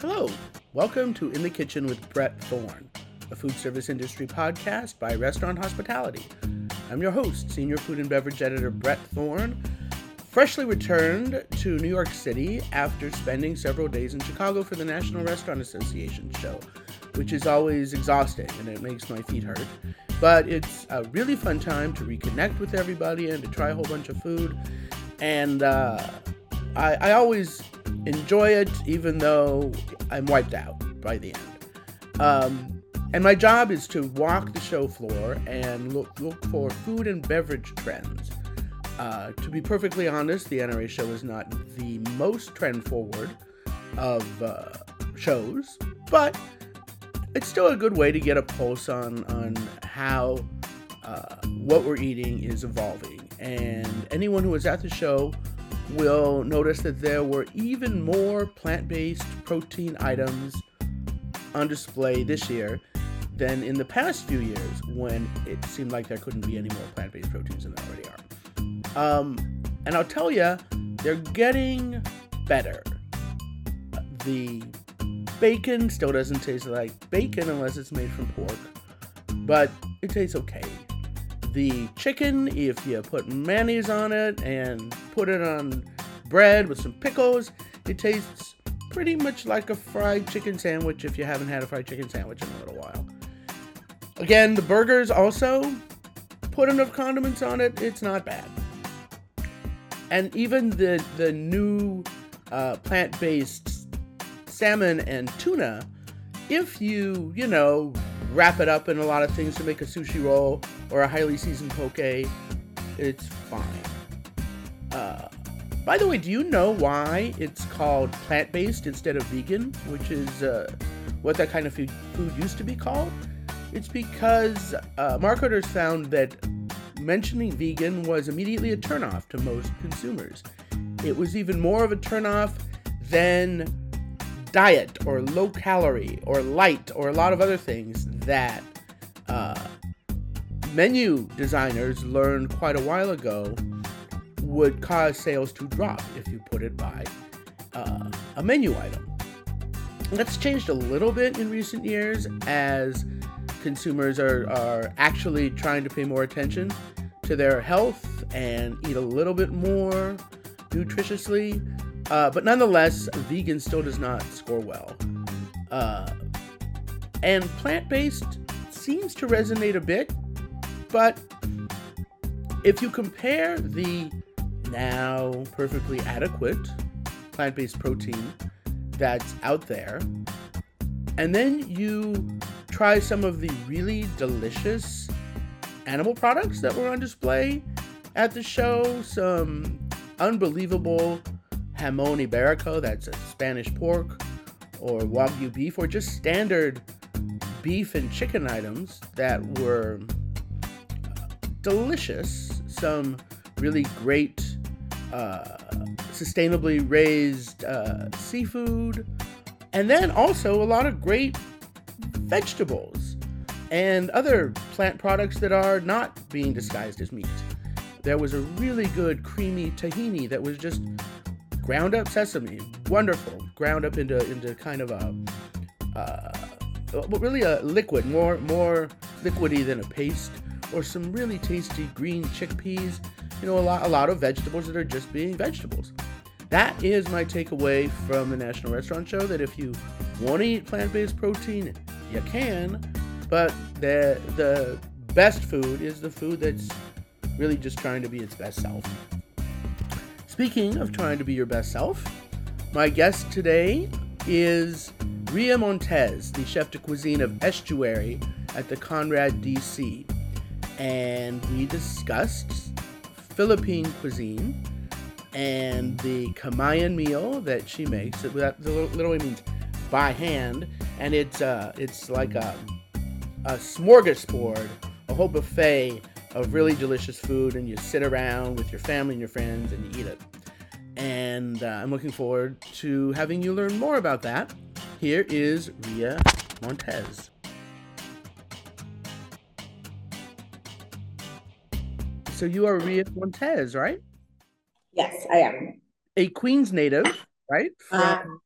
Hello, welcome to In the Kitchen with Brett Thorne, a food service industry podcast by Restaurant Hospitality. I'm your host, Senior Food and Beverage Editor Brett Thorne, freshly returned to New York City after spending several days in Chicago for the National Restaurant Association show, which is always exhausting and it makes my feet hurt. But it's a really fun time to reconnect with everybody and to try a whole bunch of food. And uh, I, I always enjoy it, even though I'm wiped out by the end. Um, and my job is to walk the show floor and look, look for food and beverage trends. Uh, to be perfectly honest, the NRA show is not the most trend forward of uh, shows, but it's still a good way to get a pulse on on how uh, what we're eating is evolving. And anyone who was at the show will notice that there were even more plant based protein items on display this year than in the past few years when it seemed like there couldn't be any more plant based proteins than there already are. Um, and I'll tell you, they're getting better. The bacon still doesn't taste like bacon unless it's made from pork, but it tastes okay the chicken if you put mayonnaise on it and put it on bread with some pickles. It tastes pretty much like a fried chicken sandwich if you haven't had a fried chicken sandwich in a little while. Again, the burgers also put enough condiments on it, it's not bad. And even the the new uh, plant-based salmon and tuna, if you you know wrap it up in a lot of things to make a sushi roll or a highly seasoned poke, it's fine. Uh, by the way, do you know why it's called plant based instead of vegan, which is uh, what that kind of food, food used to be called? It's because uh, marketers found that mentioning vegan was immediately a turnoff to most consumers. It was even more of a turnoff than diet or low calorie or light or a lot of other things that uh, menu designers learned quite a while ago would cause sales to drop if you put it by uh, a menu item. That's changed a little bit in recent years as consumers are, are actually trying to pay more attention to their health and eat a little bit more nutritiously. Uh, but nonetheless, vegan still does not score well. Uh, and plant based seems to resonate a bit, but if you compare the now perfectly adequate plant based protein that's out there, and then you try some of the really delicious animal products that were on display at the show, some unbelievable jamon iberico, that's a Spanish pork, or wagyu beef, or just standard beef and chicken items that were uh, delicious. Some really great, uh, sustainably raised uh, seafood, and then also a lot of great vegetables and other plant products that are not being disguised as meat. There was a really good creamy tahini that was just ground up sesame, wonderful, ground up into into kind of a, uh, but really a liquid, more more liquidy than a paste, or some really tasty green chickpeas. You know, a lot a lot of vegetables that are just being vegetables. That is my takeaway from the National Restaurant Show. That if you want to eat plant-based protein, you can, but the the best food is the food that's really just trying to be its best self. Speaking of trying to be your best self, my guest today is Ria Montes, the chef de cuisine of Estuary at the Conrad DC. And we discussed Philippine cuisine and the Kamayan meal that she makes. That literally means by hand, and it's uh, it's like a a smorgasbord, a whole buffet of really delicious food, and you sit around with your family and your friends and you eat it. And uh, I'm looking forward to having you learn more about that. Here is Ria Montes. So you are Ria Montes, right? Yes, I am. A Queens native, right? From um,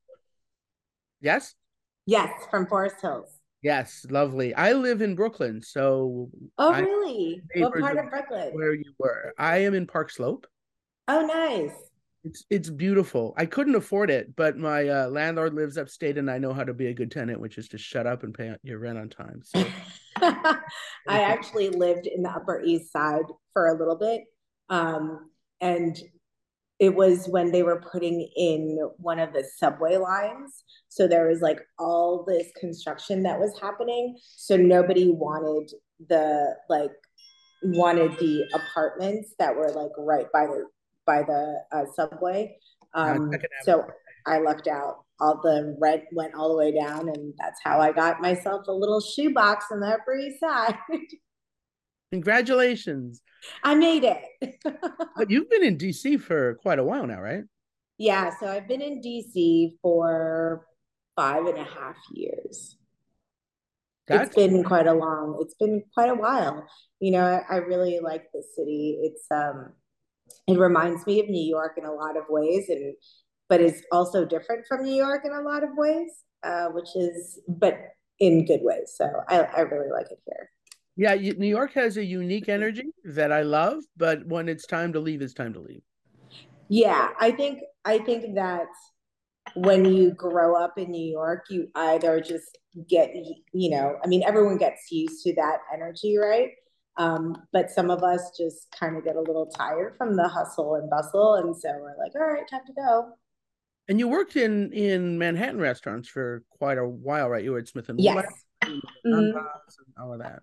Yes. Yes, from Forest Hills. Yes, lovely. I live in Brooklyn, so. Oh, I, really? What part of Brooklyn? Where you were? I am in Park Slope. Oh, nice. It's it's beautiful. I couldn't afford it, but my uh, landlord lives upstate, and I know how to be a good tenant, which is to shut up and pay your rent on time. So. I actually lived in the Upper East Side for a little bit, um, and it was when they were putting in one of the subway lines. So there was like all this construction that was happening. So nobody wanted the like wanted the apartments that were like right by the by the uh, subway. Um, so I lucked out. All the rent went all the way down, and that's how I got myself a little shoebox in the Upper East Side. Congratulations. I made it. but you've been in DC for quite a while now, right? Yeah, so I've been in DC for five and a half years. It's been quite a long, it's been quite a while. You know, I, I really like the city. It's um it reminds me of New York in a lot of ways and but is also different from New York in a lot of ways, uh, which is but in good ways. So I, I really like it here. Yeah, New York has a unique energy that I love, but when it's time to leave, it's time to leave. Yeah, I think I think that when you grow up in New York, you either just get, you know, I mean, everyone gets used to that energy, right? Um, but some of us just kind of get a little tired from the hustle and bustle, and so we're like, all right, time to go. And you worked in in Manhattan restaurants for quite a while, right? You were at Smith and yes. and mm-hmm. all of that.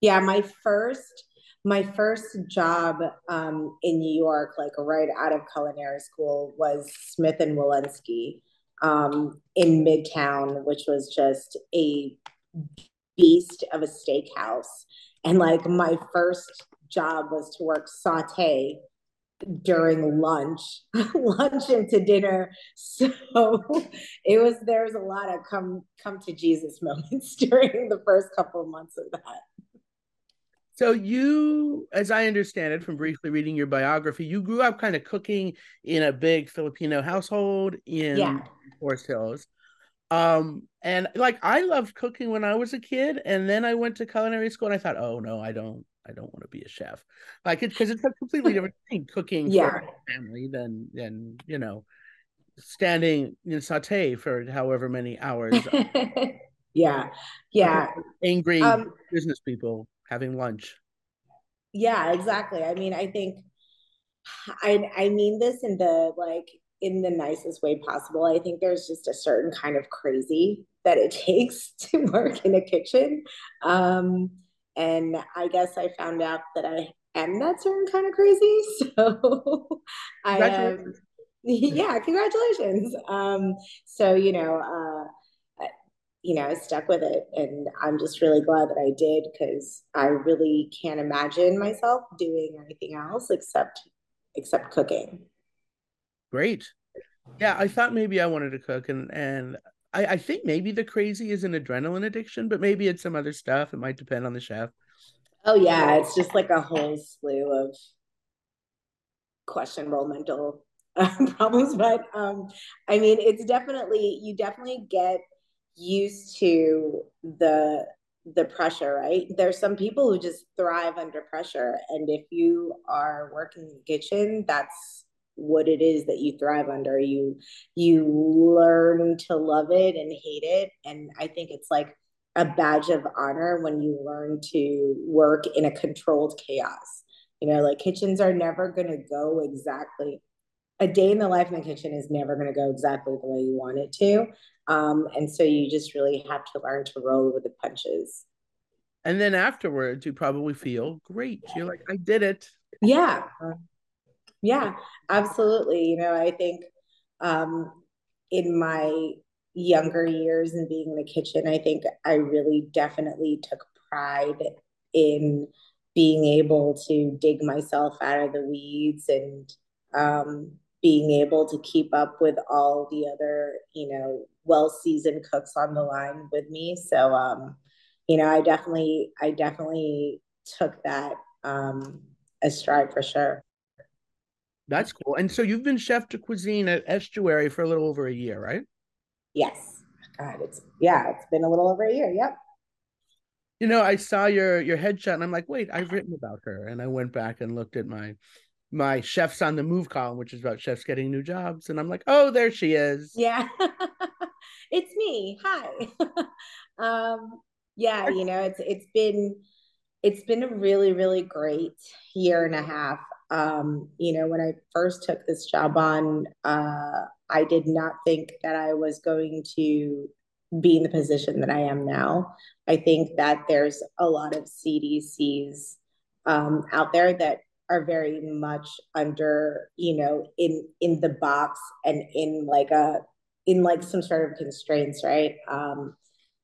Yeah, my first my first job um, in New York, like right out of culinary school, was Smith and Wollensky um, in Midtown, which was just a beast of a steakhouse. And like my first job was to work saute during lunch, lunch into dinner. So it was there's a lot of come come to Jesus moments during the first couple of months of that. So you, as I understand it from briefly reading your biography, you grew up kind of cooking in a big Filipino household in yeah. Forest Hills. Um, and like I loved cooking when I was a kid, and then I went to culinary school and I thought, oh no, I don't I don't want to be a chef. Like it because it's a completely different thing cooking yeah. for family than than, you know, standing in saute for however many hours. yeah. Yeah. Angry um, business people having lunch. Yeah, exactly. I mean, I think I I mean this in the like in the nicest way possible. I think there's just a certain kind of crazy that it takes to work in a kitchen. Um, and I guess I found out that I am that certain kind of crazy. So I am, yeah, congratulations. Um, so, you know, uh, you know, I stuck with it. And I'm just really glad that I did because I really can't imagine myself doing anything else except except cooking. Great. Yeah, I thought maybe I wanted to cook and and I, I think maybe the crazy is an adrenaline addiction, but maybe it's some other stuff. It might depend on the chef. Oh yeah, it's just like a whole slew of questionable mental problems. But um, I mean, it's definitely you definitely get used to the the pressure right? There's some people who just thrive under pressure and if you are working in the kitchen that's what it is that you thrive under. You you learn to love it and hate it and i think it's like a badge of honor when you learn to work in a controlled chaos. You know like kitchens are never going to go exactly a day in the life in the kitchen is never going to go exactly the way you want it to um, and so you just really have to learn to roll with the punches. And then afterwards, you probably feel great. You're like, I did it. Yeah. Yeah, absolutely. You know, I think um, in my younger years and being in the kitchen, I think I really definitely took pride in being able to dig myself out of the weeds and um, being able to keep up with all the other, you know, well seasoned cooks on the line with me. So, um, you know, I definitely, I definitely took that um, stride for sure. That's cool. And so you've been chef de cuisine at Estuary for a little over a year, right? Yes. God, it's yeah, it's been a little over a year. Yep. You know, I saw your your headshot and I'm like, wait, I've written about her. And I went back and looked at my my chefs on the move column, which is about chefs getting new jobs. And I'm like, oh, there she is. Yeah. it's me. Hi. um, yeah, you know, it's it's been it's been a really, really great year and a half. Um, you know, when I first took this job on, uh, I did not think that I was going to be in the position that I am now. I think that there's a lot of CDCs um, out there that are very much under, you know, in in the box and in like a in like some sort of constraints, right? Um,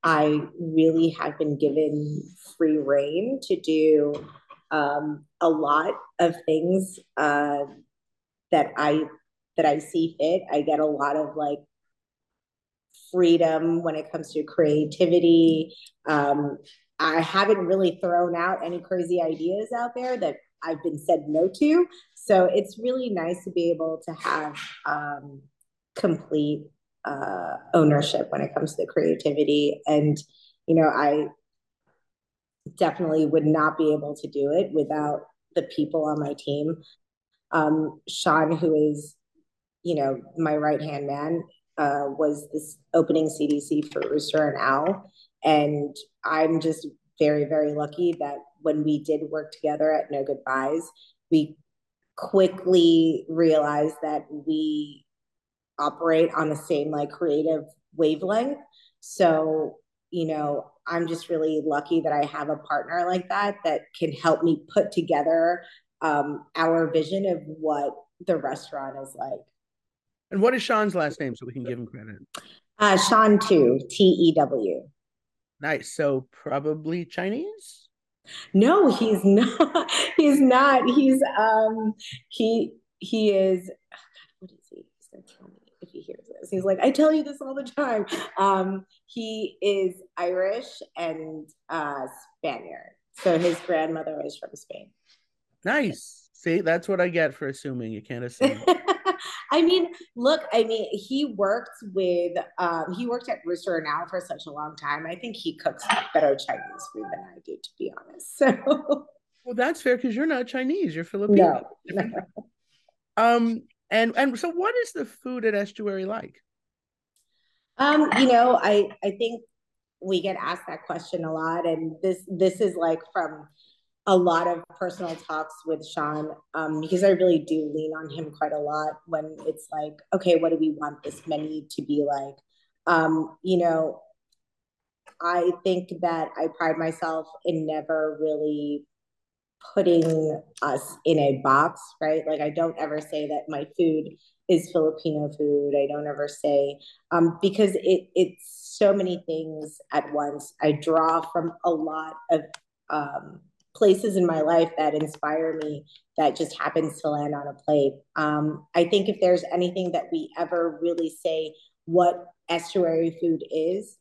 I really have been given free reign to do um, a lot of things uh, that I that I see fit. I get a lot of like freedom when it comes to creativity. Um, I haven't really thrown out any crazy ideas out there that I've been said no to. So it's really nice to be able to have um, complete uh, ownership when it comes to the creativity. And, you know, I definitely would not be able to do it without the people on my team. Um, Sean, who is, you know, my right hand man, uh, was this opening CDC for Rooster and Owl. And I'm just very, very lucky that when we did work together at No Goodbyes, we quickly realized that we operate on the same like creative wavelength. So, you know, I'm just really lucky that I have a partner like that that can help me put together um, our vision of what the restaurant is like. And what is Sean's last name so we can give him credit? Uh, Sean Tew, T E W. Nice. So probably Chinese? No, he's not. He's not. He's um he he is oh God, what is he? He's gonna tell me if he hears this. He's like, I tell you this all the time. Um, he is Irish and uh Spaniard. So his grandmother is from Spain. Nice. See, that's what I get for assuming you can't assume. I mean, look, I mean, he worked with um, he worked at Rooster now for such a long time. I think he cooks better Chinese food than I do, to be honest. So well, that's fair because you're not Chinese, you're Filipino. No, no. Um, and and so what is the food at Estuary like? Um, you know, I I think we get asked that question a lot, and this this is like from a lot of personal talks with Sean um, because I really do lean on him quite a lot when it's like, okay, what do we want this menu to be like? Um, you know, I think that I pride myself in never really putting us in a box, right? Like I don't ever say that my food is Filipino food. I don't ever say um, because it it's so many things at once. I draw from a lot of um, places in my life that inspire me that just happens to land on a plate. Um, I think if there's anything that we ever really say what estuary food is,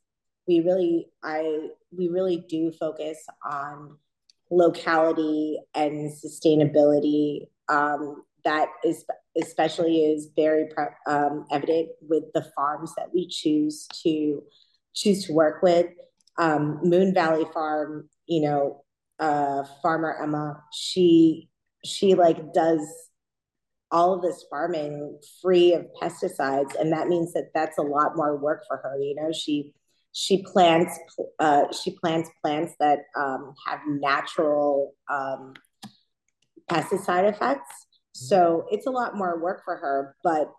we really I we really do focus on locality and sustainability. Um, that is especially is very um, evident with the farms that we choose to choose to work with. Um, Moon Valley Farm, you know, uh, farmer Emma, she she like does all of this farming free of pesticides, and that means that that's a lot more work for her. You know, she she plants uh, she plants plants that um, have natural um, pesticide effects. So it's a lot more work for her, but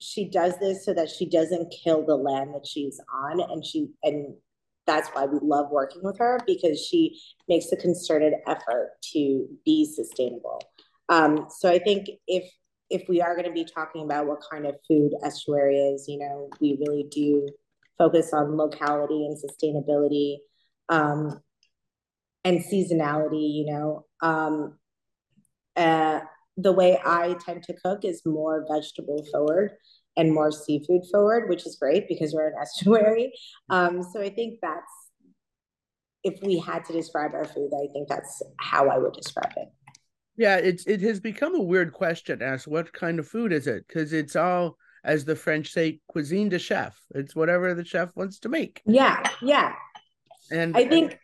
she does this so that she doesn't kill the land that she's on, and she and that's why we love working with her because she makes a concerted effort to be sustainable. Um, so I think if if we are going to be talking about what kind of food estuary is, you know, we really do focus on locality and sustainability um, and seasonality. You know, um, uh, the way I tend to cook is more vegetable forward and more seafood forward, which is great because we're an estuary. Um, so I think that's if we had to describe our food, I think that's how I would describe it. Yeah, it's it has become a weird question as what kind of food is it? Because it's all as the French say, cuisine de chef. It's whatever the chef wants to make. Yeah, yeah. And I think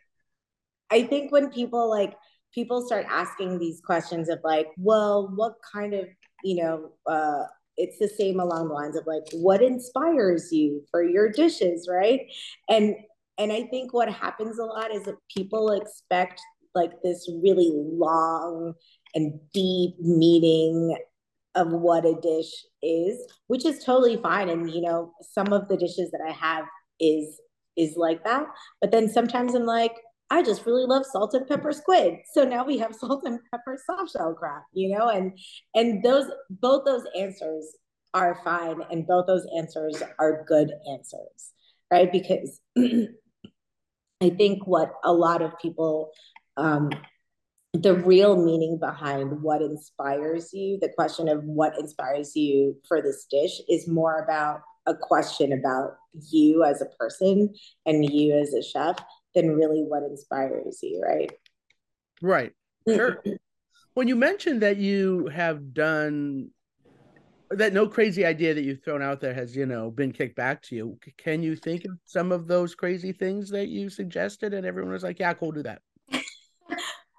I think when people like people start asking these questions of like, well, what kind of, you know, uh it's the same along the lines of like what inspires you for your dishes, right? And and I think what happens a lot is that people expect like this really long and deep meaning of what a dish is, which is totally fine. And you know, some of the dishes that I have is is like that. But then sometimes I'm like, I just really love salt and pepper squid. So now we have salt and pepper soft shell crab, you know, and and those both those answers are fine and both those answers are good answers, right? Because I think what a lot of people um, the real meaning behind what inspires you, the question of what inspires you for this dish is more about a question about you as a person and you as a chef than really what inspires you, right? Right. Sure. when you mentioned that you have done that no crazy idea that you've thrown out there has, you know, been kicked back to you. Can you think of some of those crazy things that you suggested and everyone was like, yeah, cool, do that?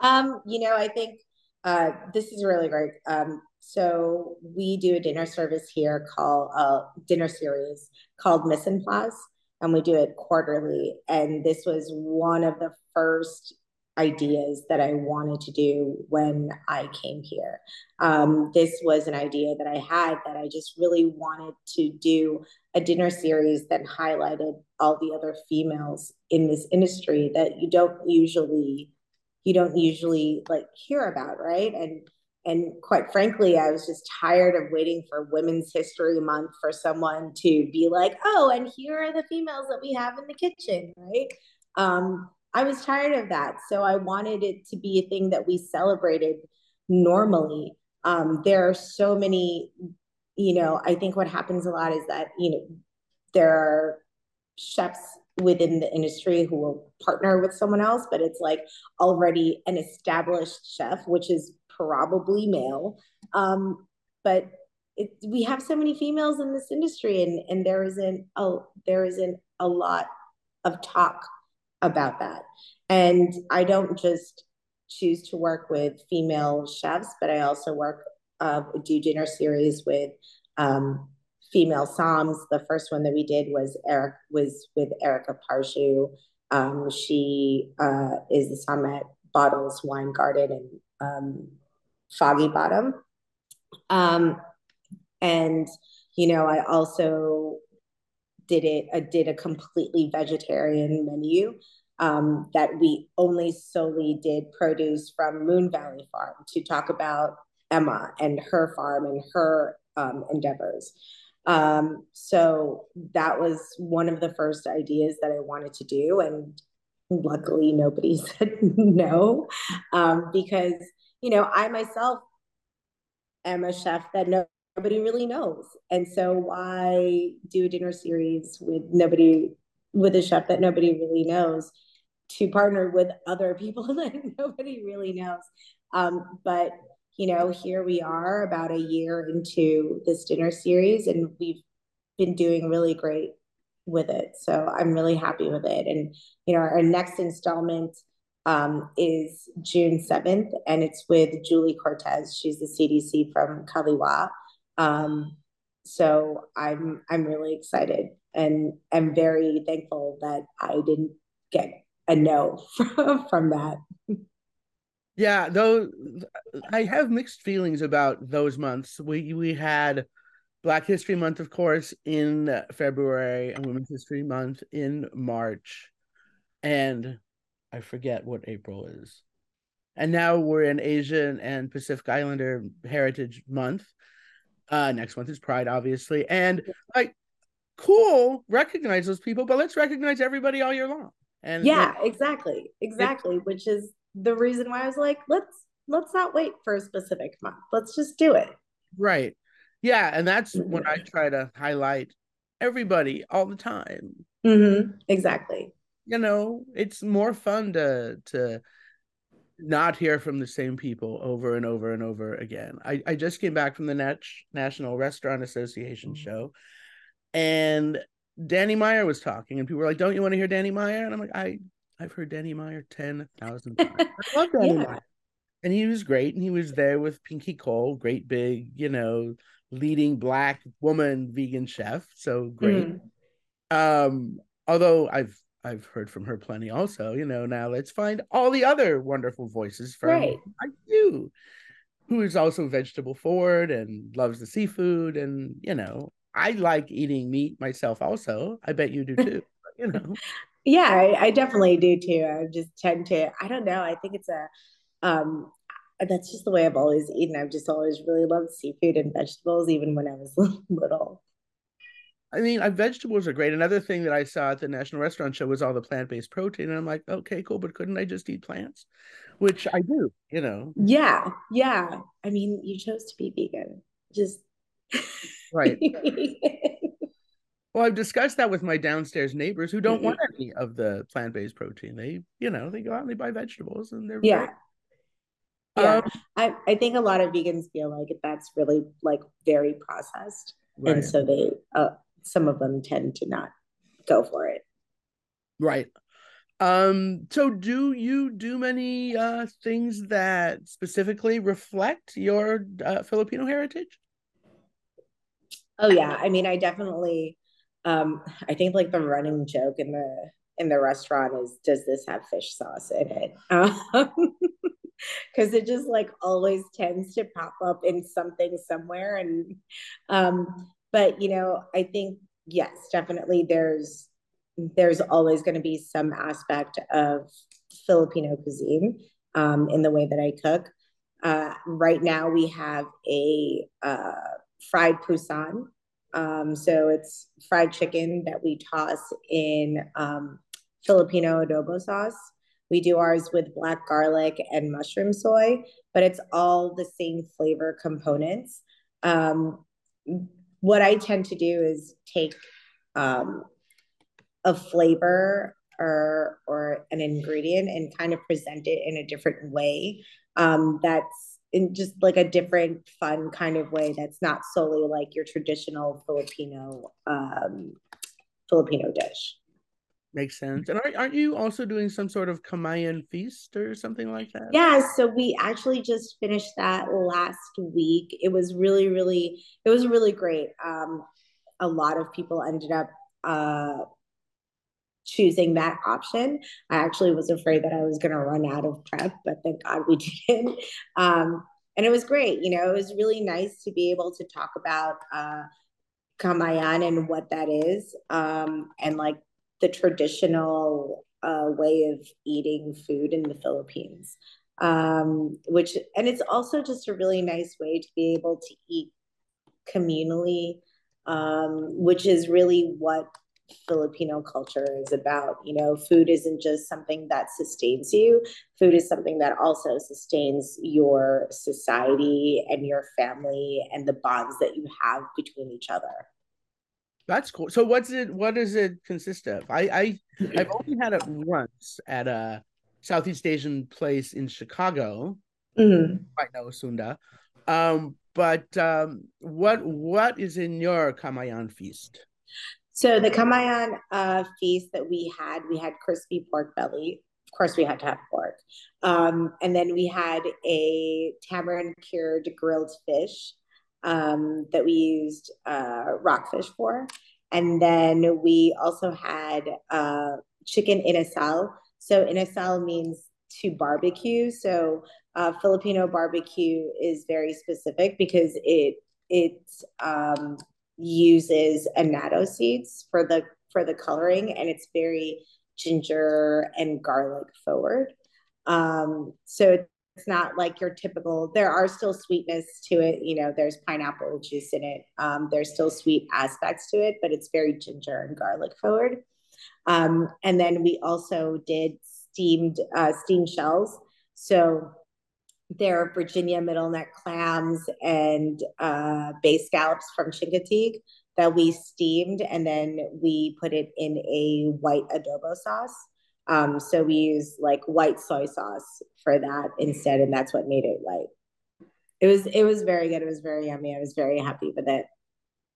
Um, you know, I think uh, this is really great. Um, so we do a dinner service here called a uh, dinner series called Mise en Place, and we do it quarterly. And this was one of the first ideas that I wanted to do when I came here. Um, this was an idea that I had that I just really wanted to do a dinner series that highlighted all the other females in this industry that you don't usually you don't usually like hear about, right? And and quite frankly, I was just tired of waiting for Women's History Month for someone to be like, oh, and here are the females that we have in the kitchen, right? Um, I was tired of that. So I wanted it to be a thing that we celebrated normally. Um, there are so many, you know, I think what happens a lot is that, you know, there are chefs within the industry who will partner with someone else, but it's like already an established chef, which is probably male. Um, but it, we have so many females in this industry, and and there isn't a there isn't a lot of talk about that. And I don't just choose to work with female chefs, but I also work uh, do dinner series with um, female somms. The first one that we did was Eric was with Erica Parshu. Um, she uh, is the som at Bottles Wine Garden and um, Foggy Bottom. Um, and you know, I also did it. I did a completely vegetarian menu um, that we only solely did produce from Moon Valley Farm to talk about Emma and her farm and her um, endeavors. Um, so that was one of the first ideas that I wanted to do. And luckily, nobody said no um, because, you know, I myself am a chef that nobody really knows. And so why do a dinner series with nobody, with a chef that nobody really knows? to partner with other people that nobody really knows. Um, but you know, here we are about a year into this dinner series, and we've been doing really great with it. So I'm really happy with it. And, you know, our next installment um, is June 7th, and it's with Julie Cortez. She's the CDC from Kaliwa. Um, so I'm I'm really excited and I'm very thankful that I didn't get a no from, from that. Yeah, though I have mixed feelings about those months. We we had Black History Month, of course, in February, and Women's History Month in March, and I forget what April is. And now we're in Asian and Pacific Islander Heritage Month. Uh, next month is Pride, obviously, and like, cool, recognize those people, but let's recognize everybody all year long. And yeah, exactly, exactly. It, which is the reason why I was like, let's let's not wait for a specific month. Let's just do it. Right. Yeah, and that's when I try to highlight everybody all the time. Mm-hmm. Exactly. You know, it's more fun to to not hear from the same people over and over and over again. I, I just came back from the Nat- National Restaurant Association mm-hmm. show, and Danny Meyer was talking, and people were like, "Don't you want to hear Danny Meyer?" And I'm like, "I I've heard Danny Meyer ten thousand times. I love Danny yeah. Meyer, and he was great, and he was there with Pinky Cole, great big, you know, leading black woman vegan chef, so great. Mm. Um, although I've I've heard from her plenty also. You know, now let's find all the other wonderful voices from right. like you, who is also vegetable forward and loves the seafood. And, you know, I like eating meat myself also. I bet you do too, you know. Yeah, I, I, definitely do too. I just tend to, I don't know. I think it's a, um, that's just the way I've always eaten. I've just always really loved seafood and vegetables, even when I was little. I mean, uh, vegetables are great. Another thing that I saw at the National Restaurant Show was all the plant based protein. And I'm like, okay, cool, but couldn't I just eat plants? Which I do, you know. Yeah, yeah. I mean, you chose to be vegan. Just right. well, I've discussed that with my downstairs neighbors who don't mm-hmm. want any of the plant based protein. They, you know, they go out and they buy vegetables and they're yeah. Very... Yeah, um, I, I think a lot of vegans feel like that's really like very processed. Right. And so they uh, some of them tend to not go for it. Right. Um, so do you do many uh, things that specifically reflect your uh, Filipino heritage? Oh yeah, I mean, I definitely, um, I think like the running joke in the in the restaurant is, does this have fish sauce in it? Um, because it just like always tends to pop up in something somewhere, and um, but you know i think yes definitely there's there's always going to be some aspect of filipino cuisine um, in the way that i cook. Uh, right now we have a uh, fried pusan. Um, so it's fried chicken that we toss in um, filipino adobo sauce. We do ours with black garlic and mushroom soy but it's all the same flavor components. Um, what I tend to do is take um, a flavor or or an ingredient and kind of present it in a different way. Um, that's in just like a different, fun kind of way. That's not solely like your traditional Filipino um, Filipino dish. Makes sense. And aren't you also doing some sort of Kamayan feast or something like that? Yeah. So we actually just finished that last week. It was really, really, it was really great. Um, a lot of people ended up uh, choosing that option. I actually was afraid that I was going to run out of prep, but thank God we didn't. Um, and it was great. You know, it was really nice to be able to talk about uh, Kamayan and what that is, um, and like the traditional uh, way of eating food in the Philippines. Um, which and it's also just a really nice way to be able to eat communally, um, which is really what Filipino culture is about. You know, food isn't just something that sustains you, food is something that also sustains your society and your family and the bonds that you have between each other. That's cool. So what's it what does it consist of? I, I I've only had it once at a Southeast Asian place in Chicago. Mm-hmm. Right now, Sunda. Um, but um, what what is in your Kamayan feast? So the Kamayan uh, feast that we had, we had crispy pork belly. Of course, we had to have pork, um, and then we had a tamarind cured grilled fish um, that we used uh, rockfish for. And then we also had uh, chicken inasal. So inasal means to barbecue. So uh, Filipino barbecue is very specific because it it um, uses annatto seeds for the for the coloring, and it's very ginger and garlic forward. Um, so it's not like your typical there are still sweetness to it you know there's pineapple juice in it um, there's still sweet aspects to it but it's very ginger and garlic forward. Um, and then we also did steamed uh, steamed shells. So there are virginia middle neck clams and uh, bay scallops from chincoteague that we steamed and then we put it in a white adobo sauce Um, so we use like white soy sauce for that instead, and that's what made it white. It was it was very good. It was very yummy. I was very happy with it.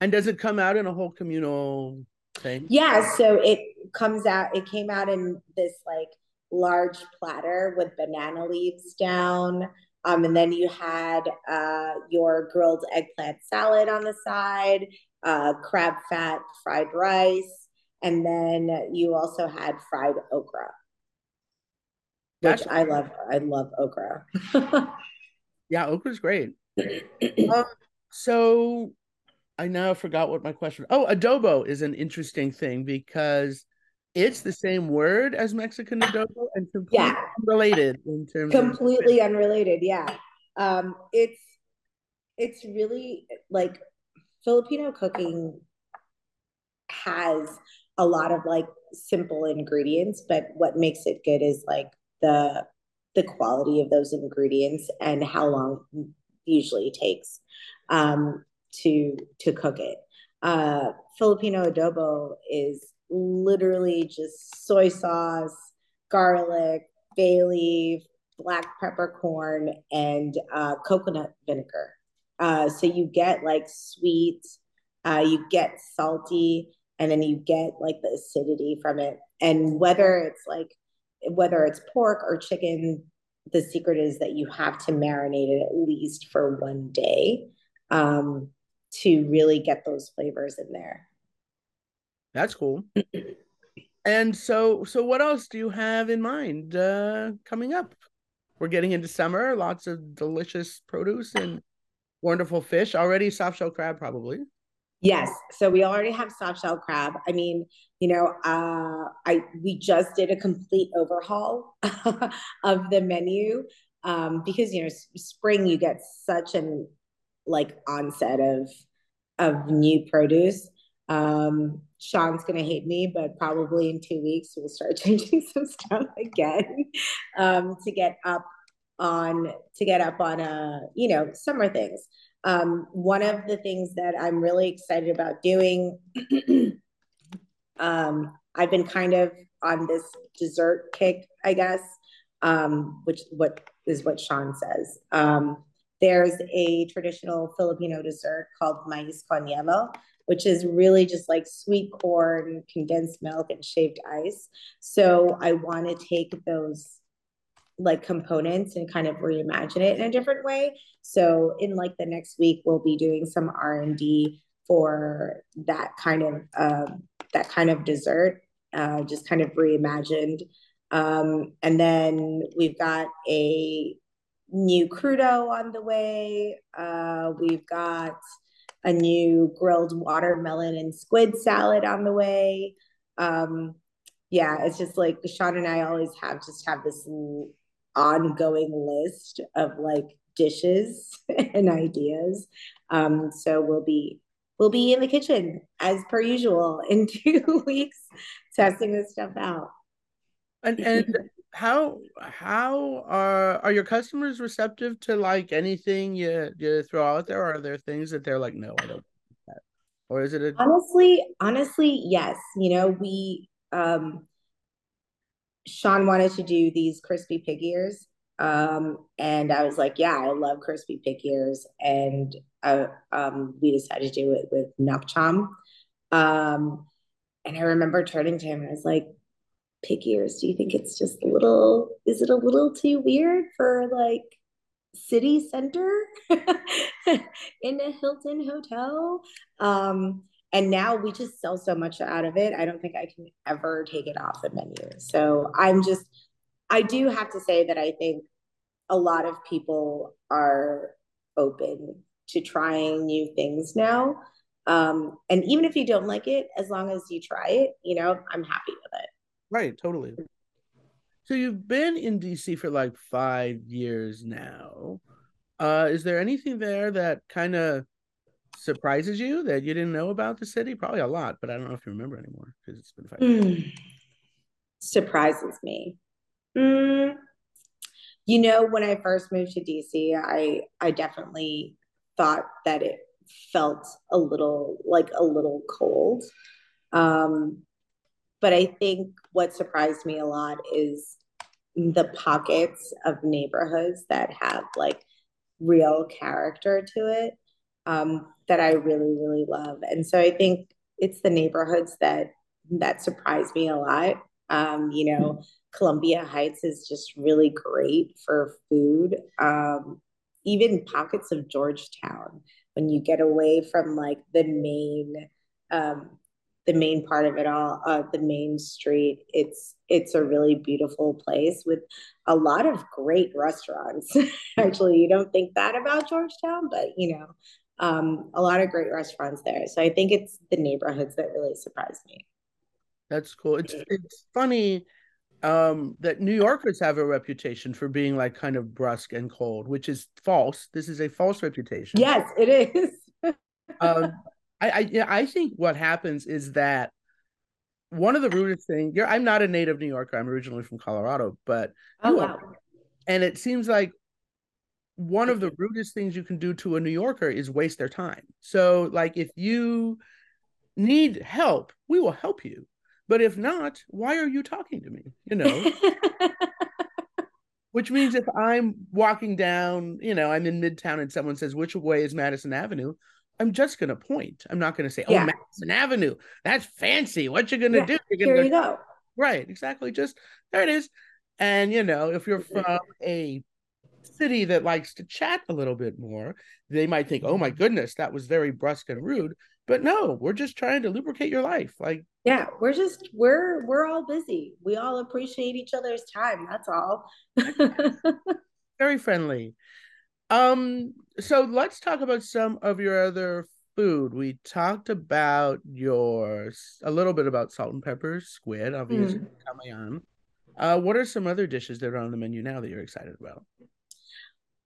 And does it come out in a whole communal thing? Yeah, so it comes out. It came out in this like large platter with banana leaves down. Um, and then you had uh, your grilled eggplant salad on the side, uh, crab fat fried rice, and then you also had fried okra, which That's I love. I love okra. yeah, okra's great. um, so I now forgot what my question. Oh, adobo is an interesting thing because it's the same word as Mexican adobo and completely yeah. unrelated in terms completely of- unrelated. Yeah. Um, it's it's really like Filipino cooking has a lot of like simple ingredients, but what makes it good is like the the quality of those ingredients and how long usually takes um, to to cook it. Uh, Filipino adobo is literally just soy sauce, garlic, bay leaf, black peppercorn, and uh, coconut vinegar. Uh, so you get like sweet, uh, you get salty, and then you get like the acidity from it. And whether it's like whether it's pork or chicken, the secret is that you have to marinate it at least for one day um, to really get those flavors in there. That's cool. and so, so what else do you have in mind uh, coming up? We're getting into summer. Lots of delicious produce and wonderful fish. Already soft shell crab, probably. Yes. So we already have soft shell crab. I mean, you know, uh, I we just did a complete overhaul of the menu um, because you know, spring you get such an like onset of of new produce. Um, Sean's gonna hate me, but probably in two weeks we'll start changing some stuff again um, to get up on to get up on a uh, you know summer things. Um, one of the things that I'm really excited about doing, um, I've been kind of on this dessert kick, I guess, um, which what is what Sean says. Um, there's a traditional Filipino dessert called mais con hielo, which is really just like sweet corn, condensed milk, and shaved ice. So I want to take those like components and kind of reimagine it in a different way. So in like the next week, we'll be doing some R and D for that kind of um, that kind of dessert, uh, just kind of reimagined. Um, and then we've got a new crudo on the way. Uh, we've got a new grilled watermelon and squid salad on the way. Um, yeah, it's just like Sean and I always have just have this ongoing list of like dishes and ideas. Um, so we'll be we'll be in the kitchen as per usual in two weeks testing this stuff out. And and how how are are your customers receptive to like anything you you throw out there? Or are there things that they're like, no, I don't? Or is it a honestly, honestly, yes. You know, we um Sean wanted to do these crispy pig ears. Um, and I was like, yeah, I love crispy pig ears. And um, we decided to do it with nok chom. Um, and I remember turning to him and I was like, pig ears, do you think it's just a little, is it a little too weird for like city center in a Hilton hotel? Um, and now we just sell so much out of it i don't think i can ever take it off the menu. So i'm just i do have to say that i think a lot of people are open to trying new things now. Um, and even if you don't like it as long as you try it you know i'm happy with it. Right totally. So you've been in dc for like five years now. Uh, is there anything there that kind of surprises you that you didn't know about the city? Probably a lot, but I don't know if you remember anymore because it's been five mm. Surprises me. Mm. You know, when I first moved to DC, I I definitely thought that it felt a little like a little cold. Um, but I think what surprised me a lot is the pockets of neighborhoods that have like real character to it um, that I really, really love. And so I think it's the neighborhoods that that surprise me a lot. Um, you know, Columbia Heights is just really great for food. Um, even pockets of Georgetown, when you get away from like the main um, the main part of it all, uh, the main street. It's it's a really beautiful place with a lot of great restaurants. Actually, you don't think that about Georgetown, but you know, um, a lot of great restaurants there. So I think it's the neighborhoods that really surprised me. That's cool. It's it's funny um, that New Yorkers have a reputation for being like kind of brusque and cold, which is false. This is a false reputation. Yes, it is. um, I I, yeah, I think what happens is that one of the rudest things. You're, I'm not a native New Yorker. I'm originally from Colorado, but oh, wow. and it seems like one of the rudest things you can do to a New Yorker is waste their time. So, like, if you need help, we will help you. But if not, why are you talking to me? You know? Which means if I'm walking down, you know, I'm in Midtown and someone says, which way is Madison Avenue? I'm just going to point. I'm not going to say, oh, yeah. Madison Avenue. That's fancy. What you going to yeah, do? You're gonna here you go. Right. Exactly. Just there it is. And, you know, if you're from a city that likes to chat a little bit more, they might think, oh my goodness, that was very brusque and rude. But no, we're just trying to lubricate your life. Like, yeah, we're just we're we're all busy. We all appreciate each other's time. That's all. very friendly. Um, so let's talk about some of your other food. We talked about yours a little bit about salt and pepper squid, obviously mm. Uh, what are some other dishes that are on the menu now that you're excited about?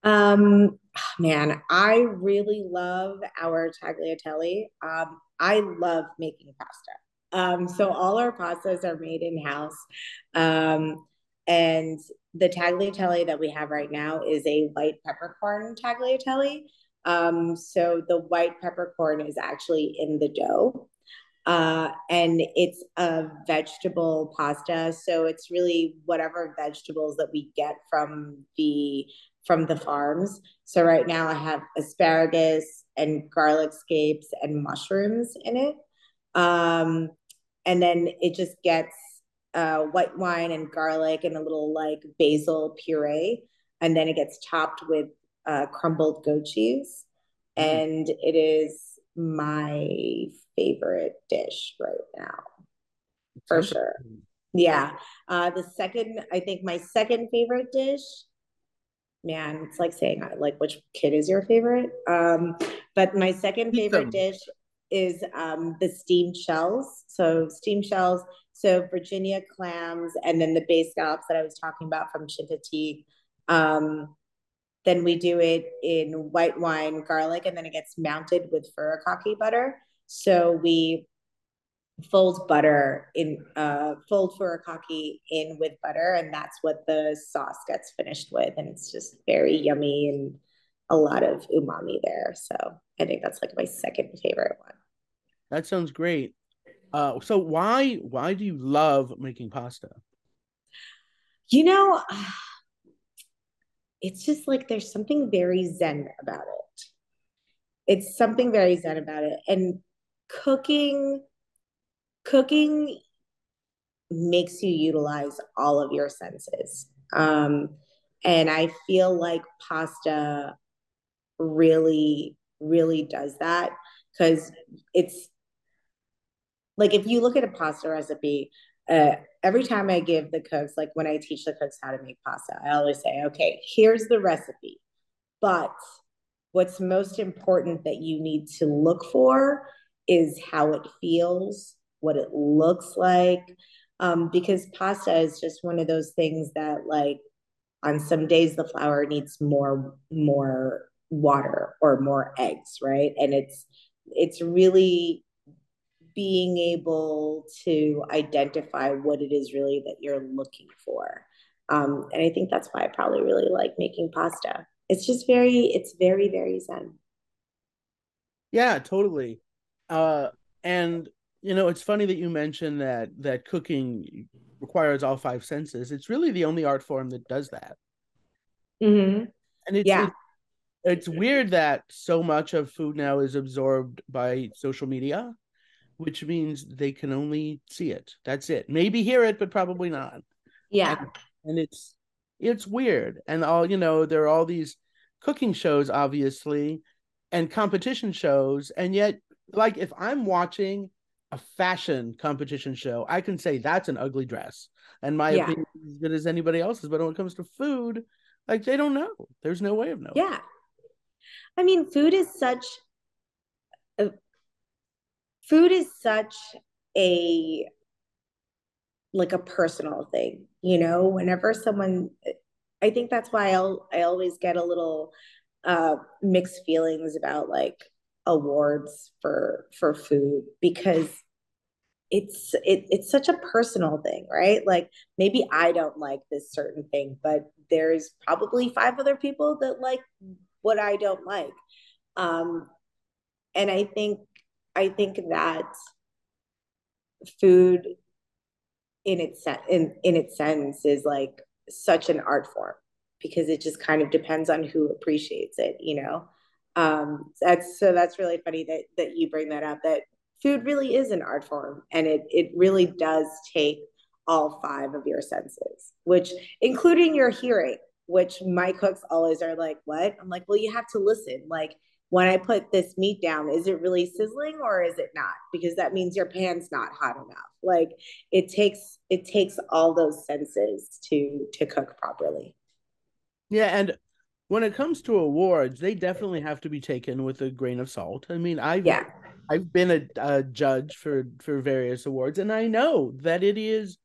Um, man, I really love our tagliatelle. Um, I love making pasta. Um, so all our pastas are made in house. Um, and the tagliatelle that we have right now is a white peppercorn tagliatelle. Um, so the white peppercorn is actually in the dough. Uh, and it's a vegetable pasta. So it's really whatever vegetables that we get from the from the farms. So right now I have asparagus and garlic scapes and mushrooms in it. Um, and then it just gets uh, white wine and garlic and a little like basil puree. And then it gets topped with uh, crumbled goat cheese. Mm. And it is my favorite dish right now, for sure. Yeah. Uh, the second, I think my second favorite dish man, it's like saying like which kid is your favorite? Um, but my second favorite dish is um, the steamed shells. So steamed shells, so Virginia clams, and then the bay scallops that I was talking about from Chincoteague. Um, then we do it in white wine, garlic, and then it gets mounted with furikake butter. So we fold butter in uh fold furikake in with butter and that's what the sauce gets finished with and it's just very yummy and a lot of umami there. So i think that's like my second favorite one. That sounds great. Uh so why why do you love making pasta? You know it's just like there's something very zen about it. It's something very zen about it. And cooking cooking makes you utilize all of your senses. Um, and I feel like pasta really, really does that because it's like if you look at a pasta recipe, uh, every time I give the cooks, like when I teach the cooks how to make pasta, I always say, okay, here's the recipe. But what's most important that you need to look for is how it feels what it looks like. Um, because pasta is just one of those things that like on some days the flour needs more more water or more eggs, right? And it's it's really being able to identify what it is really that you're looking for. Um, and I think that's why I probably really like making pasta. It's just very, it's very, very zen. Yeah, totally. Uh, and you know, it's funny that you mentioned that that cooking requires all five senses. It's really the only art form that does that. Mm-hmm. And it's, yeah. it's it's weird that so much of food now is absorbed by social media, which means they can only see it. That's it. Maybe hear it, but probably not. Yeah. And, and it's it's weird. And all you know, there are all these cooking shows, obviously, and competition shows, and yet, like, if I'm watching a fashion competition show, I can say that's an ugly dress, and my yeah. opinion is as good as anybody else's. But when it comes to food, like they don't know. There's no way of knowing. Yeah, I mean, food is such. A, food is such a like a personal thing, you know. Whenever someone, I think that's why I'll I always get a little uh, mixed feelings about like awards for for food because it's it, it's such a personal thing right? Like maybe i don't like this certain thing but there's probably five other people that like what i don't like. Um and i think i think that food in its in in its sense is like such an art form because it just kind of depends on who appreciates it you know um, that's so that's really funny that that you bring that up. That food really is an art form, and it it really does take all five of your senses, which including your hearing. Which my cooks always are like, "What?" I'm like, "Well, you have to listen. Like when I put this meat down, is it really sizzling or is it not? Because that means your pan's not hot enough. Like it takes it takes all those senses to to cook properly. Yeah, and when it comes to awards, they definitely have to be taken with a grain of salt. I mean, I've yeah. I've been a, a judge for for various awards, and I know that it is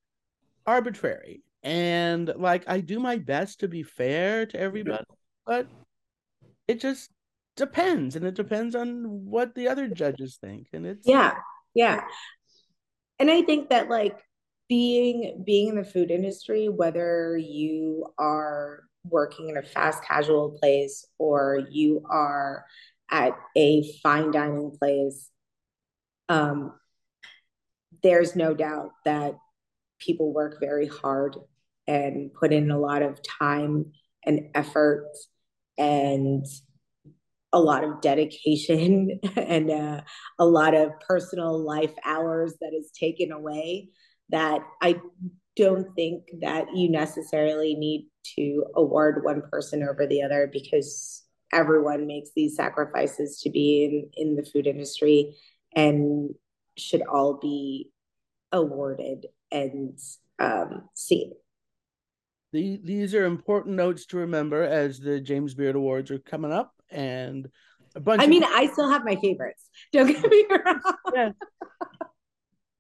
arbitrary. And like, I do my best to be fair to everybody, but it just depends, and it depends on what the other judges think. And it's yeah, yeah. And I think that like being being in the food industry, whether you are working in a fast casual place or you are at a fine dining place, um, there's no doubt that people work very hard and put in a lot of time and effort and a lot of dedication and uh, a lot of personal life hours that is taken away that I don't think that you necessarily need to award one person over the other because everyone makes these sacrifices to be in, in the food industry and should all be awarded and um, seen. The, these are important notes to remember as the James Beard Awards are coming up, and a bunch. I mean, of- I still have my favorites. Don't get me wrong. yeah.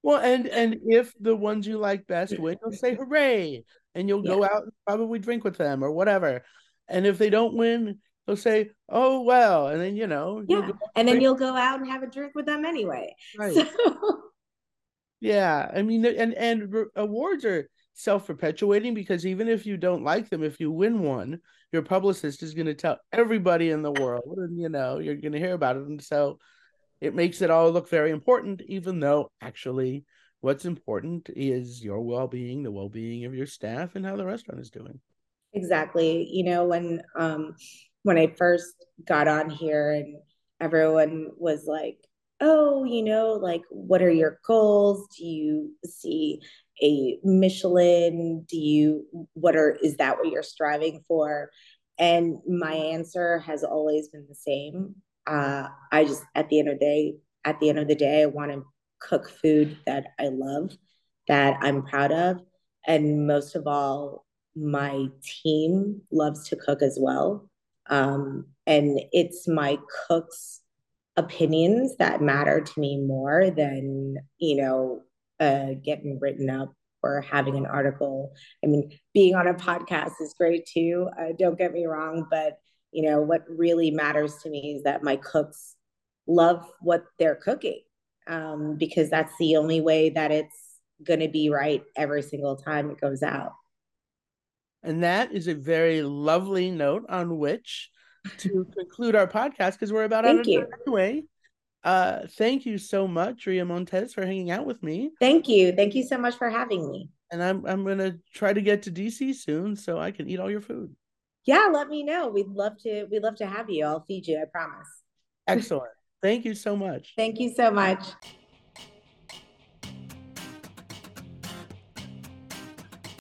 Well, and and if the ones you like best win, you'll say hooray, and you'll yeah. go out and probably drink with them or whatever. And if they don't win, they'll say, "Oh well," and then you know, yeah, and then you'll go out and have a drink with them anyway. Right. So... Yeah, I mean, and and awards are self perpetuating because even if you don't like them, if you win one, your publicist is going to tell everybody in the world, and you know, you're going to hear about it, and so it makes it all look very important, even though actually what's important is your well-being, the well-being of your staff, and how the restaurant is doing. Exactly. You know, when um when I first got on here and everyone was like, oh, you know, like what are your goals? Do you see a Michelin? Do you what are is that what you're striving for? And my answer has always been the same uh, I just at the end of the day, at the end of the day, I want to cook food that I love, that I'm proud of, and most of all, my team loves to cook as well. Um, and it's my cooks' opinions that matter to me more than you know uh, getting written up or having an article. I mean, being on a podcast is great too. Uh, don't get me wrong, but you know what really matters to me is that my cooks love what they're cooking um, because that's the only way that it's going to be right every single time it goes out and that is a very lovely note on which to conclude our podcast because we're about Thank out of time anyway Uh, thank you so much, Ria Montes, for hanging out with me. Thank you. Thank you so much for having me. And I'm I'm gonna try to get to DC soon so I can eat all your food. Yeah, let me know. We'd love to. We'd love to have you. I'll feed you. I promise. Excellent. Thank you so much. Thank you so much.